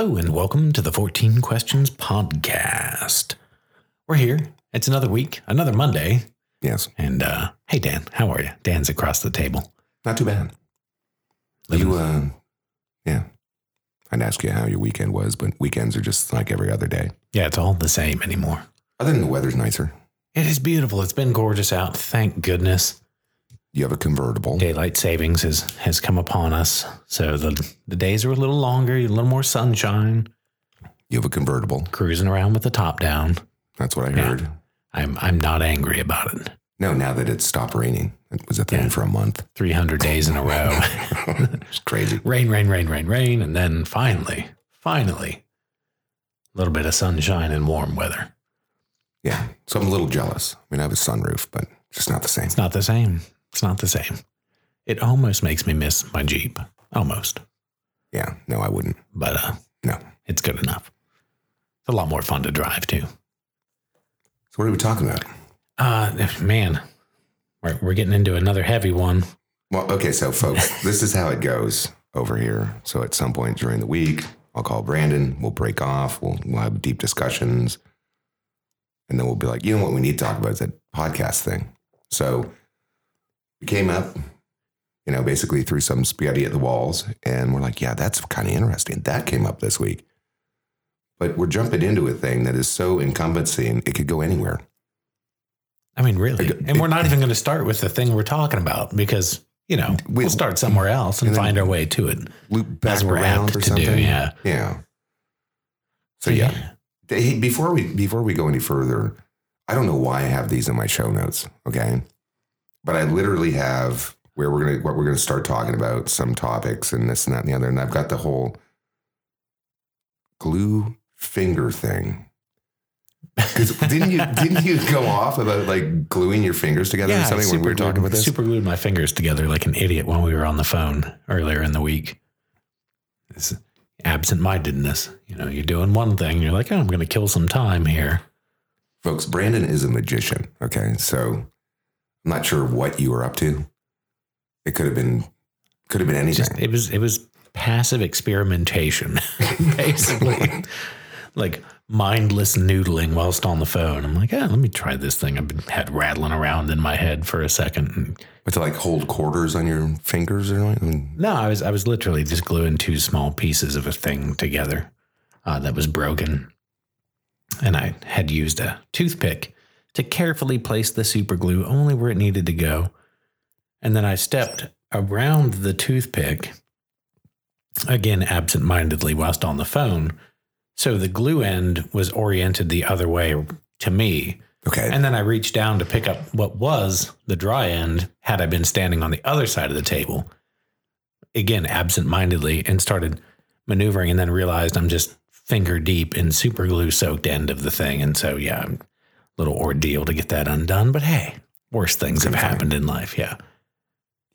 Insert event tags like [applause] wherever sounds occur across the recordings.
Hello and welcome to the 14 Questions Podcast. We're here. It's another week, another Monday. Yes, And uh, hey, Dan, how are you? Dan's across the table. not too bad. You, uh, yeah. I'd ask you how your weekend was, but weekends are just like every other day. Yeah, it's all the same anymore. Other than the weather's nicer. It is beautiful. It's been gorgeous out. Thank goodness. You have a convertible. Daylight savings has, has come upon us. So the, the days are a little longer, a little more sunshine, You have a convertible. cruising around with the top down. That's what I Yeah. heard. I'm, I'm not angry about it. No, now that it's stopped raining, it was a thing Yeah. for a month. 300 days in a row. [laughs] [laughs] it's crazy. rain, rain, rain, rain, rain, and then finally, finally, a little bit of sunshine and warm weather. Yeah. So I'm a little jealous. I mean, I have a sunroof, but just not the same. It's not the same. It's not the same. It almost makes me miss my Jeep. Almost. Yeah. No, I wouldn't. But uh, No. it's good enough. It's a lot more fun to drive too. So what are we talking about? Uh, man, we're, we're getting into another heavy one. Well, okay, so folks, [laughs] this is how it goes over here. So at some point during the week, I'll call Brandon. We'll break off. We'll, we'll have deep discussions, and then we'll be like, you know what, we need to talk about is that podcast thing. So came up, you know, basically threw some spaghetti at the walls, and we're like, yeah, that's kind of interesting. That came up this week, but we're jumping into a thing that is so encompassing, it could go anywhere. I mean, really. And we're not even going to start with the thing we're talking about because, you know, We- we'll start somewhere else and, And find our way to it. Loop back As we're around or to do, something. yeah. Yeah. So yeah. Hey, before we before we go any further, I don't know why I have these in my show notes, okay? But I literally have where we're gonna what we're gonna start talking about, some topics and this and that and the other, and I've got the whole glue finger thing. 'Cause didn't you [laughs] didn't you go off about like gluing your fingers together or something when we were talking about this? Super glued my fingers together like an idiot when we were on the phone earlier in the week. It's absent mindedness. You know, you're doing one thing, you're like, oh, I'm going to kill some time here. Folks, Brandon is a magician. Okay. So I'm not sure what you were up to. It could have been could have been anything. Just it was it was passive experimentation, [laughs] basically, like mindless noodling whilst on the phone. I'm like, yeah, let me try this thing. I've been had rattling around in my head for a second. And But to like hold quarters on your fingers or something? no, I was I was literally just gluing two small pieces of a thing together uh, that was broken, and I had used a toothpick to carefully place the super glue only where it needed to go, and then I stepped around the toothpick again absent-mindedly whilst on the phone, so the glue end was oriented the other way to me. Okay. And then I reached down to pick up what was the dry end had I been standing on the other side of the table. Again, absent mindedly, and started maneuvering and then realized I'm just finger deep in super glue soaked end of the thing. And so, yeah, a little ordeal to get that undone. But hey, worse things have happened in life. Yeah.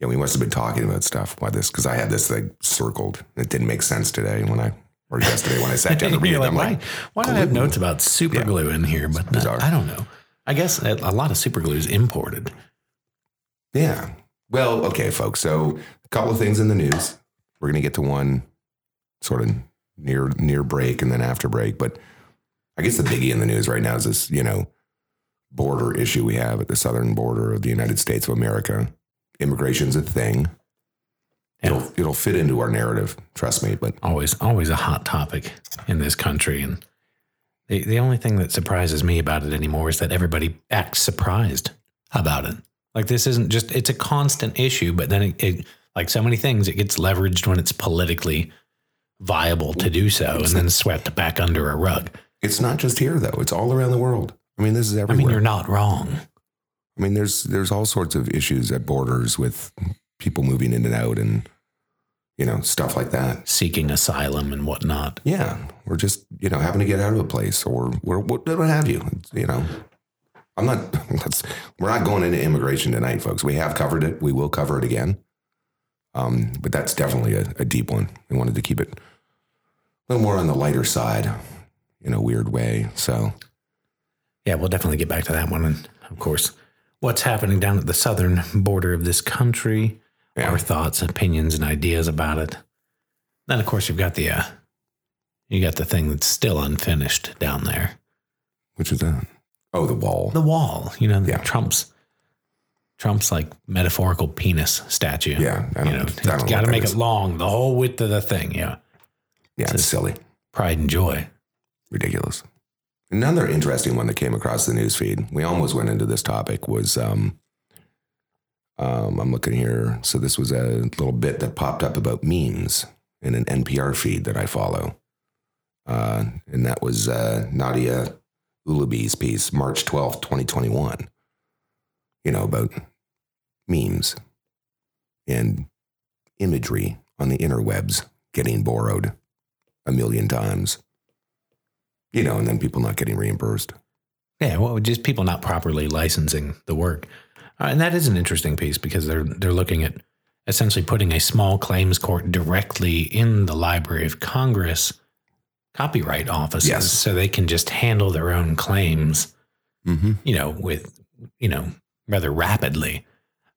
yeah, we must have been talking about stuff about this because I had this like circled. It didn't make sense today when I or yesterday when I sat down to [laughs] read it. like, I'm why, like, why do I have notes about super Yeah. glue in here? But. I don't know. I guess a a lot of super glue is imported. yeah. Well, okay, folks. So a couple of things in the news. We're gonna get to one sort of near near break and then after break. But I guess the biggie in the news right now is this, you know, border issue we have at the southern border of the United States of America. Immigration's a thing. Yeah. It'll it'll fit into our narrative, trust me. But always always a hot topic in this country and the, the only thing that surprises me about it anymore is that everybody acts surprised about it like this isn't just it's a constant issue but then it, it like so many things it gets leveraged when it's politically viable to do so and then swept back under a rug it's not just here though. It's all around the world. I mean, this is everywhere. i mean you're not wrong I mean, there's there's all sorts of issues at borders with people moving in and out and you know stuff like that. seeking asylum and whatnot Yeah, we're just you know having to get out of a place or we're, what what have you. You know, I'm not. [laughs] That's, we're not going into immigration tonight, folks. We have covered it. We will cover it again. Um, but that's definitely a, a deep one. We wanted to keep it a little more on the lighter side, in a weird way. So Yeah, we'll definitely get back to that one. And of course, what's happening down at the southern border of this country, Yeah. our thoughts, opinions, and ideas about it. Then, of course, you've got the uh, You got the thing that's still unfinished down there. Which is that? Oh, the wall. The wall, you know, Yeah. Trump's Trump's like metaphorical penis statue. Yeah, I you don't- know, I don't it's got to make is. it long, the whole width of the thing. Yeah, yeah, it's silly. pride and joy. ridiculous. Another interesting one that came across the news feed. We almost went into this topic was um, um, I'm looking here. So this was a little bit that popped up about memes in an NPR feed that I follow, uh, and that was uh, Nadia Ulubi's piece, March twelfth, twenty twenty one. You know about memes and imagery on the interwebs getting borrowed a million times you know, and then people not getting reimbursed. Yeah, well, just people not properly licensing the work, uh, and that is an interesting piece because they're they're looking at essentially putting a small claims court directly in the Library of Congress copyright offices, Yes. so they can just handle their own claims. Mm-hmm. You know, with you know rather rapidly,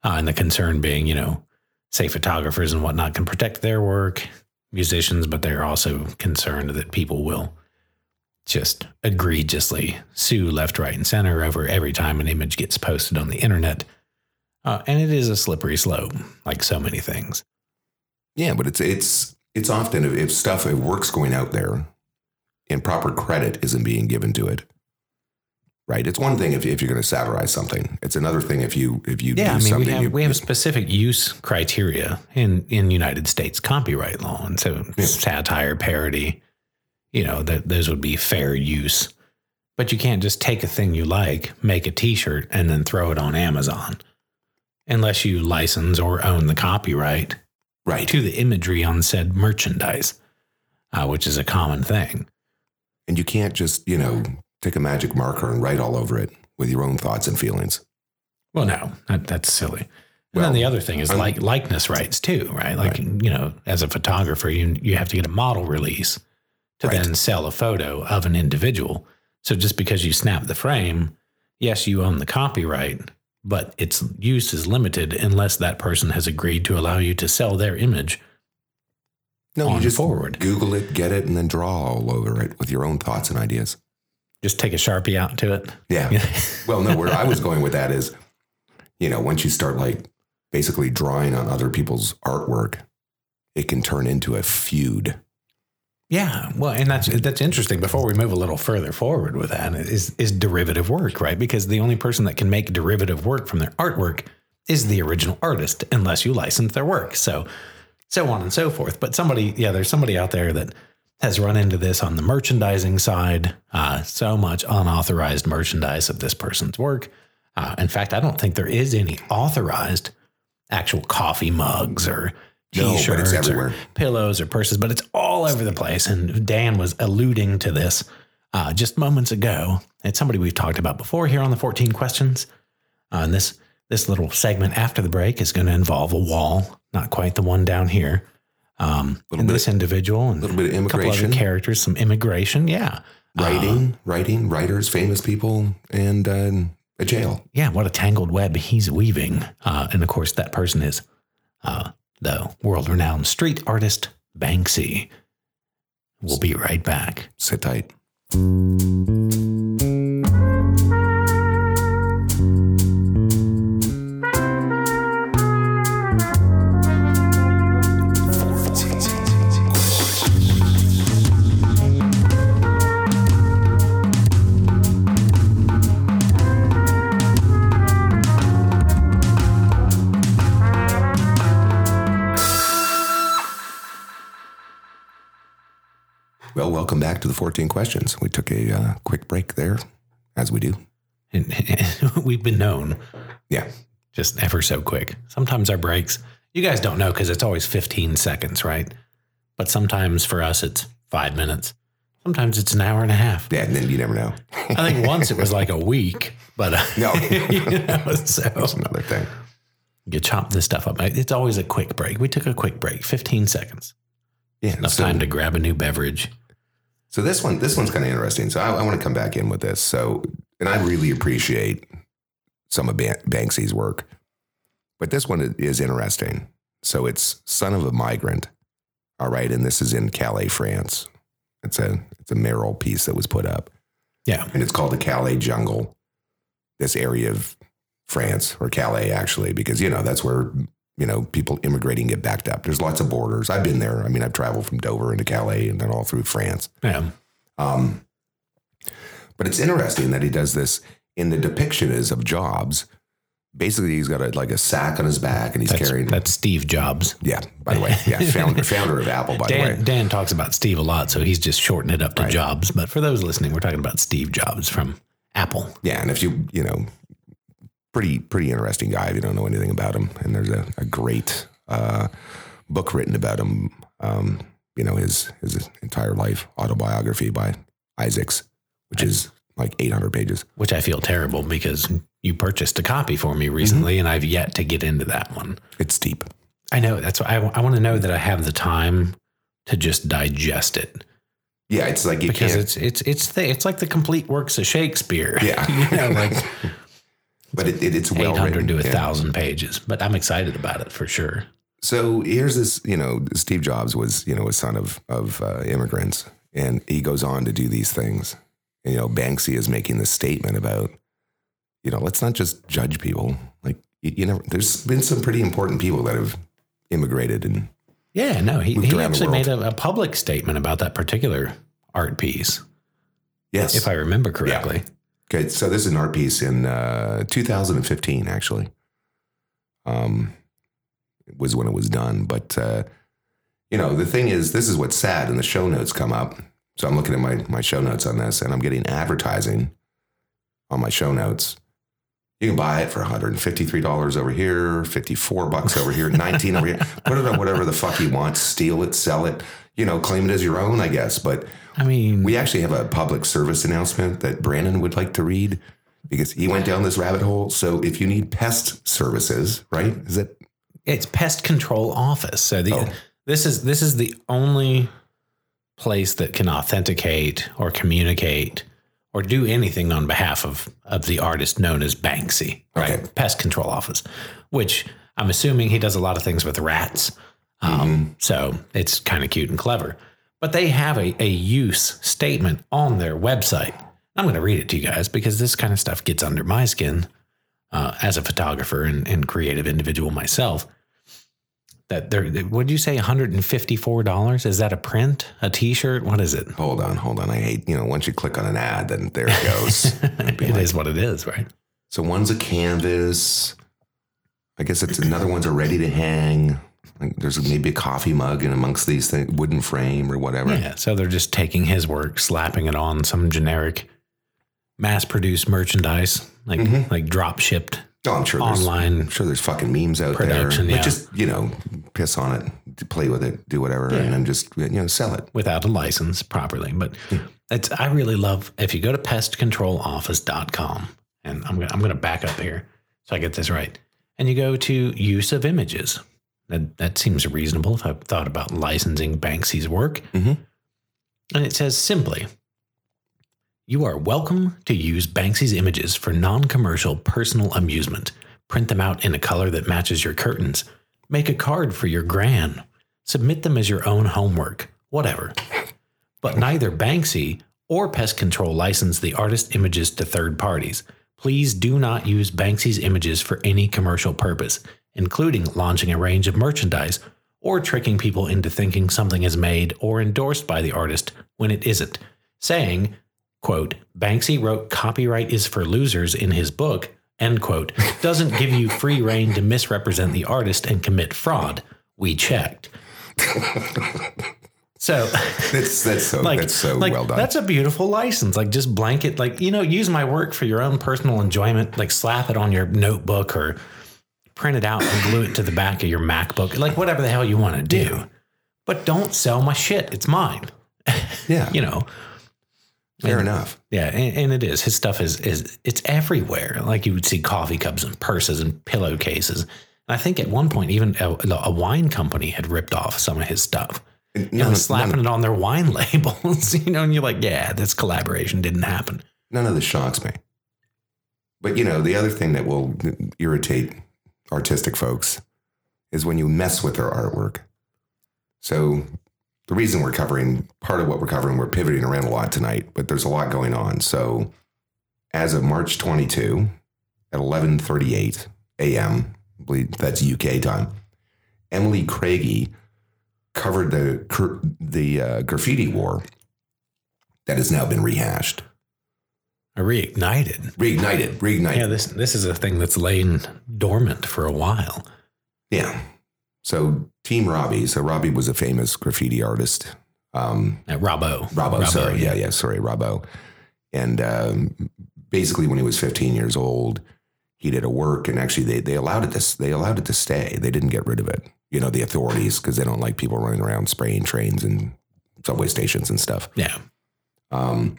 uh, and the concern being, you know, say photographers and whatnot can protect their work, musicians, but they're also concerned that people will just egregiously sue left, right, and center over every time an image gets posted on the internet. Uh, and it is a slippery slope, like so many things. Yeah, but it's it's it's often if, if stuff if work's going out there and proper credit isn't being given to it. Right. It's one thing if, if you're going to satirize something. It's another thing if you if you Yeah, do I mean, we have you, we have specific use criteria in in United States copyright law, and so Yeah. satire, parody, you know, that those would be fair use. But you can't just take a thing you like, make a T-shirt, and then throw it on Amazon, unless you license or own the copyright right. to the imagery on said merchandise, uh, which is a common thing. And you can't just you know take a magic marker and write all over it with your own thoughts and feelings. Well, no, that, that's silly. And Well, then the other thing is like likeness rights too, right? Like you know, as a photographer, you you have to get a model release to Right. then sell a photo of an individual. So just because you snap the frame, yes, you own the copyright, but its use is limited unless that person has agreed to allow you to sell their image No, you just forward. Google it, get it, and then draw all over it with your own thoughts and ideas. Just take a sharpie out to it. Yeah. [laughs] Well, no, where I was going with that is, you know, once you start like basically drawing on other people's artwork, it can turn into a feud. Yeah, well, and that's that's interesting. Before we move a little further forward with that, is is derivative work, right? Because the only person that can make derivative work from their artwork is the original artist, unless you license their work. So, so on and so forth. But somebody, yeah, there's somebody out there that has run into this on the merchandising side. Uh, so much unauthorized merchandise of this person's work. Uh, in fact, I don't think there is any authorized actual coffee mugs or No, but it's t-shirts everywhere. pillows or purses, but it's all over the place. And Dan was alluding to this uh, just moments ago. It's somebody we've talked about before here on the 14 questions. Uh, and this this little segment after the break is going to involve a wall, not quite the one down here. Um, Little bit- this individual and little bit of a couple immigration. other characters, some immigration, yeah, Writing, writing, writers, famous people, and uh, a jail. yeah. What a tangled web he's weaving. Uh, and of course, that person is uh, the world-renowned street artist Banksy. We'll be right back. Sit tight. Well, welcome back to the 14 questions. We took a uh, quick break there, as we do. And [laughs] we've been known Yeah. just ever so quick. Sometimes our breaks, you guys don't know because it's always 15 seconds, right? But sometimes for us, it's five minutes. Sometimes it's an hour and a half. Yeah, and then you never know. I think once it was [laughs] like a week, but uh, No. [laughs] you know, so That's another thing. you chop this stuff up. It's always a quick break. We took a quick break, 15 seconds, Yeah. enough so- time to grab a new beverage. So this one, this one's kind of interesting. So I, I want to come back in with this. So, and I really appreciate some of Ban- Banksy's work, but this one is interesting. So it's son of a migrant. All right, and this is in Calais, France. It's a it's a mural piece that was put up, Yeah. and it's called the Calais Jungle. This area of France or Calais, actually, because you know that's where you know people immigrating get backed up. There's lots of borders. I've been there. I mean, I've traveled from Dover into Calais and then all through France. Yeah. Um, but it's interesting that he does this in the depiction is of Jobs. Basically, he's got a, like a sack on his back and he's That's, carrying. that's Steve Jobs. yeah, by the way, [laughs] yeah, founder founder of Apple. By the way, Dan talks about Steve a lot, so he's just shortening it up to Right. Jobs. But for those listening, we're talking about Steve Jobs from Apple. yeah, and if you you know, pretty pretty interesting guy if you don't know anything about him. And there's a, a great uh, book written about him. Um, you know his his entire life autobiography by Isaacs, which is like 800 pages. which I feel terrible because you purchased a copy for me recently, Mm-hmm. and I've yet to get into that one. It's deep. I know that's why I, want to know that I have the time to just digest it Yeah, it's like you because can't. it's it's it's the, it's like the complete works of Shakespeare. Yeah. [laughs] you know, like [laughs] but it, it, it's well eight hundred written. to a yeah. thousand pages. But I'm excited about it for sure. So here's this, you know, Steve Jobs was, you know, a son of of uh, immigrants, and he goes on to do these things. And, you know, Banksy is making this statement about, you know, let's not just judge people. Like, you, you know, there's been some pretty important people that have immigrated, and Yeah, no, he, he actually made a, a public statement about that particular art piece, yes, if I remember correctly. Okay, so this is an art piece in uh, 2015, actually. Um, it was when it was done, but uh, you know the thing is, this is what's sad, and the show notes come up. So I'm looking at my my show notes on this, and I'm getting advertising on my show notes. You can buy it for 153 dollars over here, 54 bucks over here, [laughs] 19 over here. Put it on whatever the fuck you want. Steal it, sell it. You know, claim it as your own, I guess. But I mean, we actually have a public service announcement that Brandon would like to read because he went down this rabbit hole. So if you need pest services, right? Is it it's pest control office. So the Oh. this is this is the only place that can authenticate or communicate or do anything on behalf of of the artist known as Banksy, right? Okay. Pest control office, which I'm assuming he does a lot of things with rats. Um, Mm-hmm. So it's kind of cute and clever. But they have a, a use statement on their website. I'm going to read it to you guys because this kind of stuff gets under my skin uh, as a photographer and, and creative individual myself. That there, would you say $154? Is that a print, a t shirt? What is it? hold on, hold on. I hate, you know, once you click on an ad, then there it goes. [laughs] It is what it is, right? so one's a canvas. I guess it's another one's a ready to hang. Like there's maybe a coffee mug in amongst these things, wooden frame or whatever. Yeah. So they're just taking his work, slapping it on some generic mass produced merchandise, like mm-hmm. like drop shipped Oh, I'm sure online. I'm sure there's fucking memes out there. yeah. But just, you know, piss on it, play with it, do whatever, and then just, you know, sell it. without a license properly. But it's I really love if you go to pestcontroloffice.com and I'm gonna I'm gonna back up here so I get this right. And you go to use of images. That that seems reasonable if I've thought about licensing Banksy's work. Mhm. And it says simply you are welcome to use Banksy's images for non commercial personal amusement. Print them out in a color that matches your curtains. Make a card for your gran. Submit them as your own homework. Whatever. But neither Banksy or Pest Control license the artist images to third parties. Please do not use Banksy's images for any commercial purpose, including launching a range of merchandise or tricking people into thinking something is made or endorsed by the artist when it isn't. Saying, quote, Banksy wrote copyright is for losers in his book, end quote, [laughs] doesn't give you free reign to misrepresent the artist and commit fraud. We checked. [laughs] So That's that's so like, that's so like, well done. That's a beautiful license. Like just blanket, like, you know, use my work for your own personal enjoyment. Like slap it on your notebook or print it out and glue it to the back of your MacBook. Like whatever the hell you want to do. But don't sell my shit. It's mine. [laughs] yeah, You know. fair enough. Yeah, and, and it is. His stuff is is it's everywhere. Like you would see coffee cups and purses and pillowcases. And I think at one point even a, a wine company had ripped off some of his stuff. And You know, of, slapping none, it on their wine [laughs] labels, [laughs] you know, and you're like, yeah, this collaboration didn't happen. none of this shocks me. But you know, the other thing that will irritate artistic folks is when you mess with their artwork. So the reason we're covering part of what we're covering, we're pivoting around a lot tonight, but there's a lot going on. So, as of March 22 at 11:38 a.m., I believe that's UK time, Emily Craigie covered the the uh, graffiti war that has now been rehashed, reignited. reignited, reignited. Yeah, this this is a thing that's lain dormant for a while. Yeah. So Team Robbie. So Robbie was a famous graffiti artist. Um, Uh, Robbo. Robbo, sorry. Yeah, yeah, sorry, Robbo. And um, basically, when he was 15 years old, he did a work, and actually, they they allowed it to they allowed it to stay. They didn't get rid of it. You know, the authorities because they don't like people running around spraying trains and subway stations and stuff. Yeah. Um,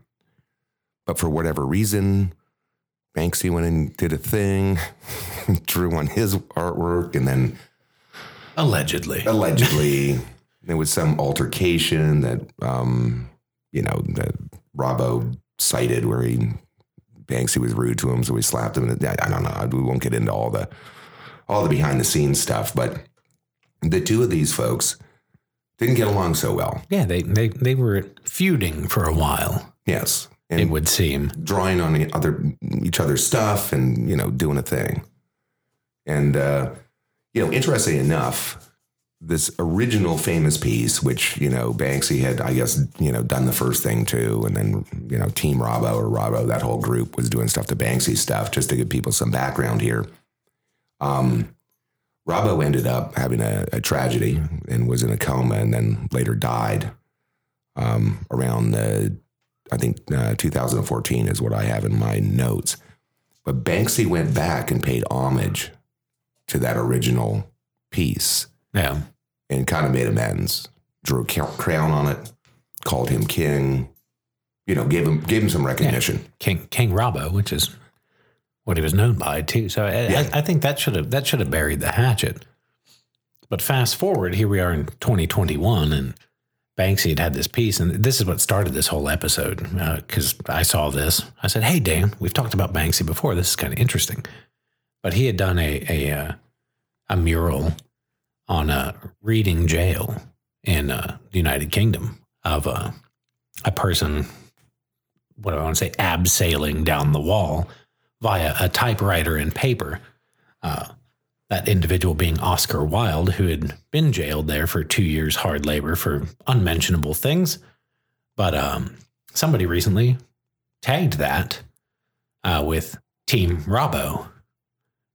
but for whatever reason, Banksy went and did a thing, [laughs] drew on his artwork, and then Allegedly. allegedly. [laughs] There was some altercation that um you know that Robbo cited where he Banksy was rude to him so he slapped him. I, I don't know. We won't get into all the all the behind the scenes stuff but the two of these folks didn't get along so well. Yeah, they, they they were feuding for a while, yes it would seem. drawing on other each other's stuff and you know doing a thing and uh you know interesting enough this original famous piece which you know banksy had i guess you know done the first thing too and then you know team robbo or robbo that whole group was doing stuff to banksy stuff just to give people some background here um robbo ended up having a, a tragedy and was in a coma and then later died um around the I think uh, 2014 is what I have in my notes. But Banksy went back and paid homage to that original piece Yeah. and kind of made amends. Drew a crown on it, called him king. You know, gave him gave him some recognition. King King Robbo, which is what he was known by too. So I, Yeah. I, I think that should have that should have buried the hatchet. But fast forward, here we are in 2021, and Banksy had had this piece, and this is what started this whole episode. Because I saw this, I said, "Hey Dan, we've talked about Banksy before. This is kind of interesting." But he had done a a uh, a mural on a Reading jail in uh, the United Kingdom of uh, a person what do I want to say, abseiling down the wall via a typewriter and paper. Uh, that individual being Oscar Wilde, who had been jailed there for two years hard labor for unmentionable things. But um, somebody recently tagged that uh, with Team Robbo,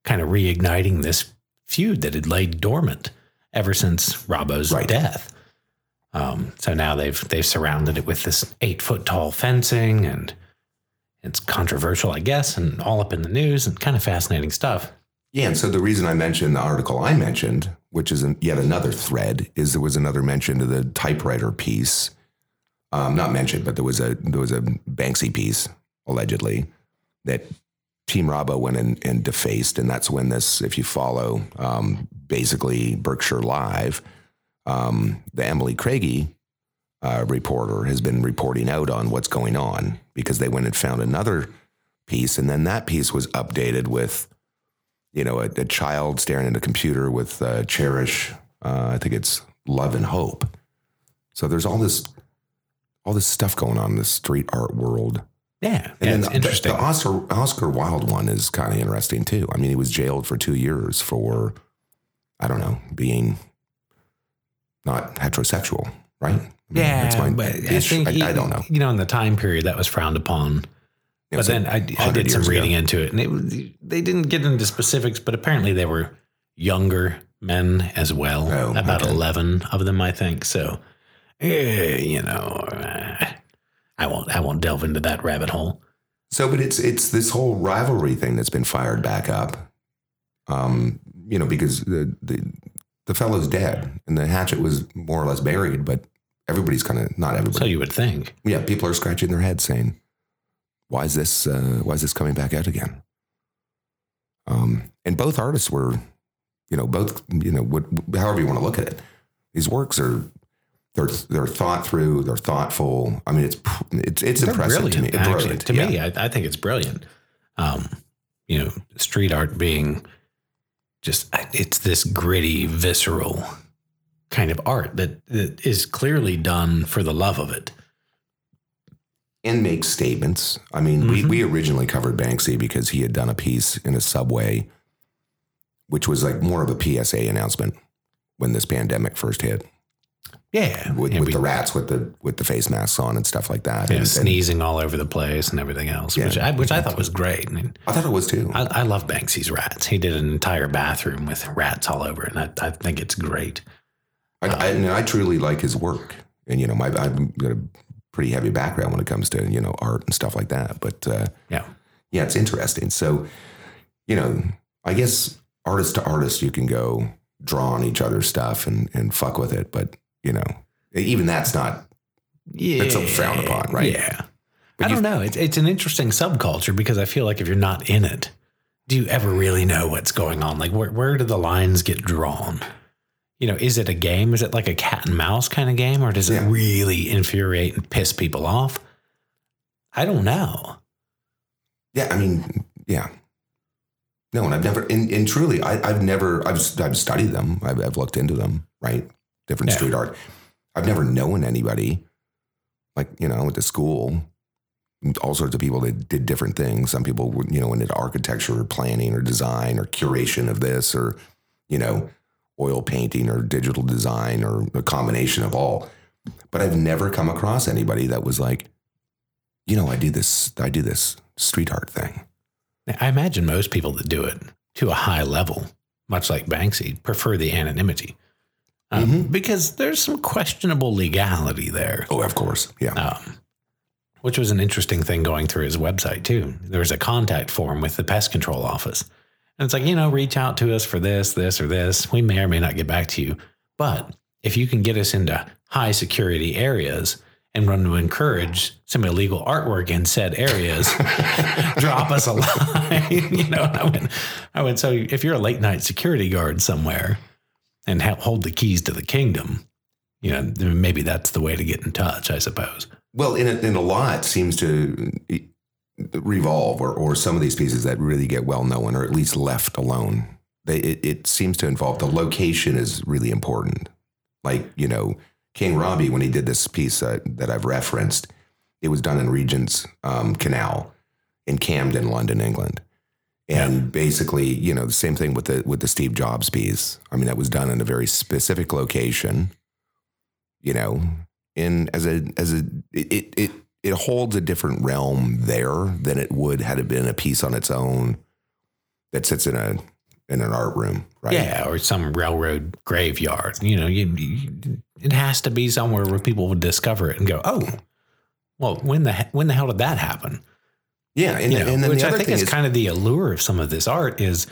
kind of reigniting this feud that had laid dormant ever since Robbo's Right. death. Um, so now they've they've surrounded it with this eight foot tall fencing, and it's controversial, I guess, and all up in the news and kind of fascinating stuff. Yeah, and so the reason I mentioned the article I mentioned, which is an, yet another thread, is there was another mention to the typewriter piece. Um, not mentioned, but there was a there was a Banksy piece allegedly that Team Robbo went in and defaced, and that's when this, if you follow, um, basically Berkshire Live, um, the Emily Craigie uh, reporter has been reporting out on what's going on because they went and found another piece, and then that piece was updated with you know, a, a child staring at a computer with uh, cherish. Uh, I think it's love and hope. So there's all this, all this stuff going on in the street art world. Yeah, And yeah then it's the, interesting. the Oscar Oscar Wilde one is kind of interesting too. I mean, he was jailed for two years for, I don't know, being not heterosexual, right? I mean, yeah, my but I think I, I don't know. You know, in the time period that was frowned upon. It But then like I, I did some years ago. reading into it, and it they didn't get into specifics, but apparently they were younger men as well. Oh, about okay. eleven of them, I think. So, eh, you know, eh, I won't I won't delve into that rabbit hole. So, but it's it's this whole rivalry thing that's been fired back up. Um, you know, because the the the fellow's dead and the hatchet was more or less buried, but everybody's kind of not everybody. So you would think. yeah, people are scratching their heads saying, "Why is this? Uh, why is this coming back out again?" Um, and both artists were, you know, both you know, what, however you want to look at it, these works are. They're, they're thought through. They're thoughtful. I mean, it's it's it's They're impressive to me. brilliant, actually. Brilliant, To yeah. me, I, I think it's brilliant. Um, you know, street art being just it's this gritty, visceral kind of art that, that is clearly done for the love of it. And make statements. I mean, we, mm-hmm. we originally covered Banksy because he had done a piece in a subway, which was like more of a PSA announcement when this pandemic first hit, Yeah. with, and with we- the rats with the with the face masks on and stuff like that. yeah, And- and sneezing all over the place and everything else, which I which I thought was great. I mean, I thought it was too. I, I love Banksy's rats. He did an entire bathroom with rats all over it, and I, I think it's great. I, I, um, and I truly like his work, and you know, my I've got a pretty heavy background when it comes to you know art and stuff like that. But uh, Yeah. yeah, it's interesting. So, you know, I guess artist to artist, you can go draw on each other's stuff and and fuck with it, but you know, even that's not. Yeah, It's a frowned upon, right? Yeah, But I don't know. It's it's an interesting subculture because I feel like if you're not in it, do you ever really know what's going on? Like where where do the lines get drawn? You know, is it a game? Is it like a cat and mouse kind of game, or does it really infuriate and piss people off? I don't know. Yeah, I mean, yeah. No, and I've never, and, and truly, I, I've never, I've, I've studied them. I've, I've looked into them, right? Different Yeah. street art. I've never known anybody, like, you know, I went to school, all sorts of people that did different things. Some people, you know, into architecture or planning or design or curation of this or, you know, oil painting or digital design or a combination of all. But I've never come across anybody that was like, you know, I do this, I do this street art thing. I imagine most people that do it to a high level, much like Banksy, prefer the anonymity. Um, Mhm. Because there's some questionable legality there. Oh, of course. Yeah. um, which was an interesting thing going through his website too. There was a contact form with the pest control office, and it's like you know, reach out to us for this, this, or this. We may or may not get back to you, but if you can get us into high security areas and run to encourage some illegal artwork in said areas, [laughs] drop us a line. [laughs] you know, I went, I went. So if you're a late night security guard somewhere and ha- hold the keys to the kingdom, you know, maybe that's the way to get in touch. I suppose. Well, in a, in a lot seems to revolve, or, or some of these pieces that really get well known, or at least left alone. They, it, it seems to involve the location is really important. Like you know, King Robbie when he did this piece uh, that I've referenced, it was done in Regent's um, Canal in Camden, London, England. And basically, you know, the same thing with the with the Steve Jobs piece. I mean, that was done in a very specific location. You know, in as a as a it it it holds a different realm there than it would had it been a piece on its own that sits in a in an art room, right? Yeah, or some railroad graveyard. You know, you, you, it has to be somewhere where people would discover it and go, "Oh, well, when the when the hell did that happen?" yeah, and, You know, and then which the I think is, is, kind of the allure of some of this art is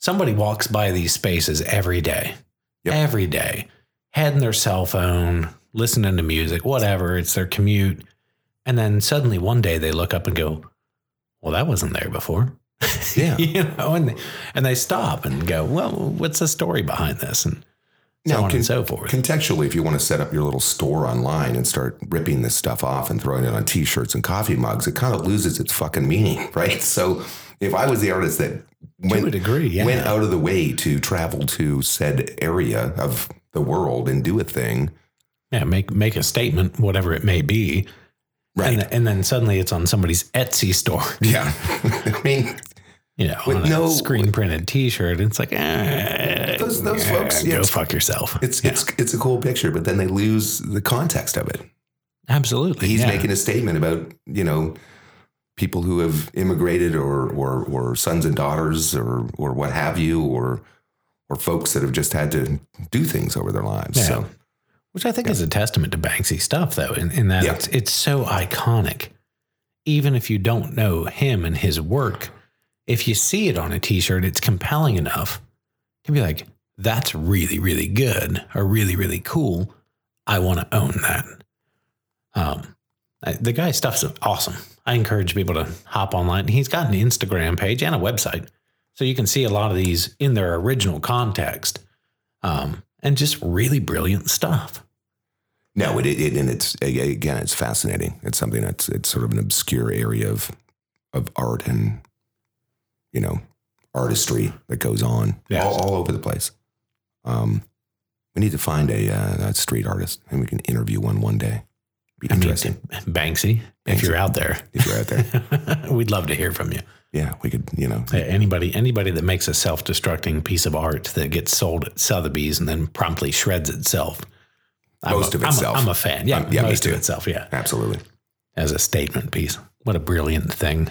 somebody walks by these spaces every day, Yep. every day, heading their cell phone, listening to music, whatever. It's their commute, and then suddenly one day they look up and go, "Well, that wasn't there before." [laughs] Yeah. you know, and and they stop and go, "Well, what's the story behind this?" and so Now, on can- and so forth. contextually, if you want to set up your little store online and start ripping this stuff off and throwing it on T-shirts and coffee mugs, it kind of loses its fucking meaning, [laughs] right? So, if I was the artist that to went a degree, yeah. went out of the way to travel to said area of the world and do a thing, yeah, make make a statement, whatever it may be, right? and, and then suddenly it's on somebody's Etsy store. yeah, [laughs] I mean, you know, With no- screen printed T-shirt. It's like, eh, Those- those yeah, folks, go yeah, it's- fuck yourself. it's Yeah, it's it's a cool picture, but then they lose the context of it. absolutely. He's yeah. making a statement about you know people who have immigrated or or or sons and daughters or or what have you or or folks that have just had to do things over their lives. Yeah. So which I think is a testament to Banksy stuff, though, in, in that Yeah. it's it's so iconic. Even if you don't know him and his work, if you see it on a T-shirt, it's compelling enough to be like, "That's really, really good," or "really, really cool." I want to own that. Um, I- the guy's stuff's awesome. I encourage people to hop online. He's got an Instagram page and a website, so you can see a lot of these in their original context, um, and just really brilliant stuff. No, it, it and it's again it's fascinating. It's something that's it's sort of an obscure area of of art and you know artistry that goes on Yes. all, all over the place. Um, We need to find a, uh, a street artist and we can interview one one day. Be I mean, interesting Banksy, if you're out there, if you're out there. [laughs] we'd love to hear from you. yeah, we could, you know, Hey, Anybody, anybody that makes a self-destructing piece of art that gets sold at Sotheby's and then promptly shreds itself. I'm Most a- of I'm a- itself. I'm a fan. Yeah, Um, yeah, most of itself. Yeah, absolutely. as a statement piece. What a brilliant thing.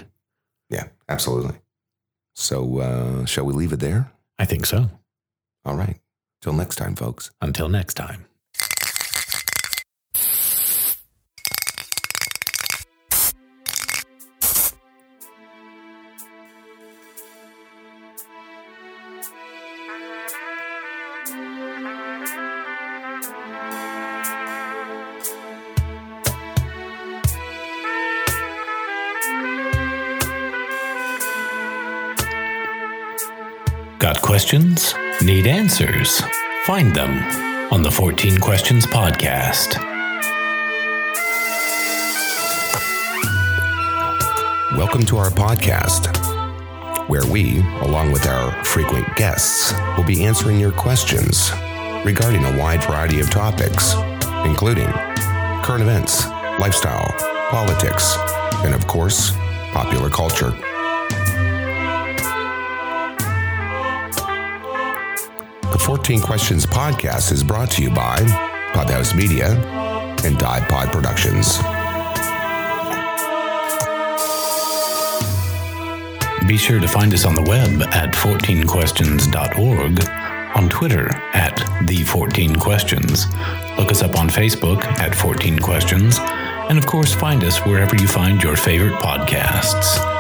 Yeah, absolutely. So, uh, shall we leave it there? I think so. All right. Till next time, folks. Until next time. Questions? Need answers? Find them on the 14 Questions Podcast. Welcome to our podcast, where we, along with our frequent guests, will be answering your questions regarding a wide variety of topics, including current events, lifestyle, politics, and of course, popular culture. 14 Questions podcast is brought to you by Podhouse Media and Dive Pod Productions. Be sure to find us on the web at 14questions.org, on Twitter at the 14 Questions. Look us up on Facebook at 14 Questions, and of course, find us wherever you find your favorite podcasts.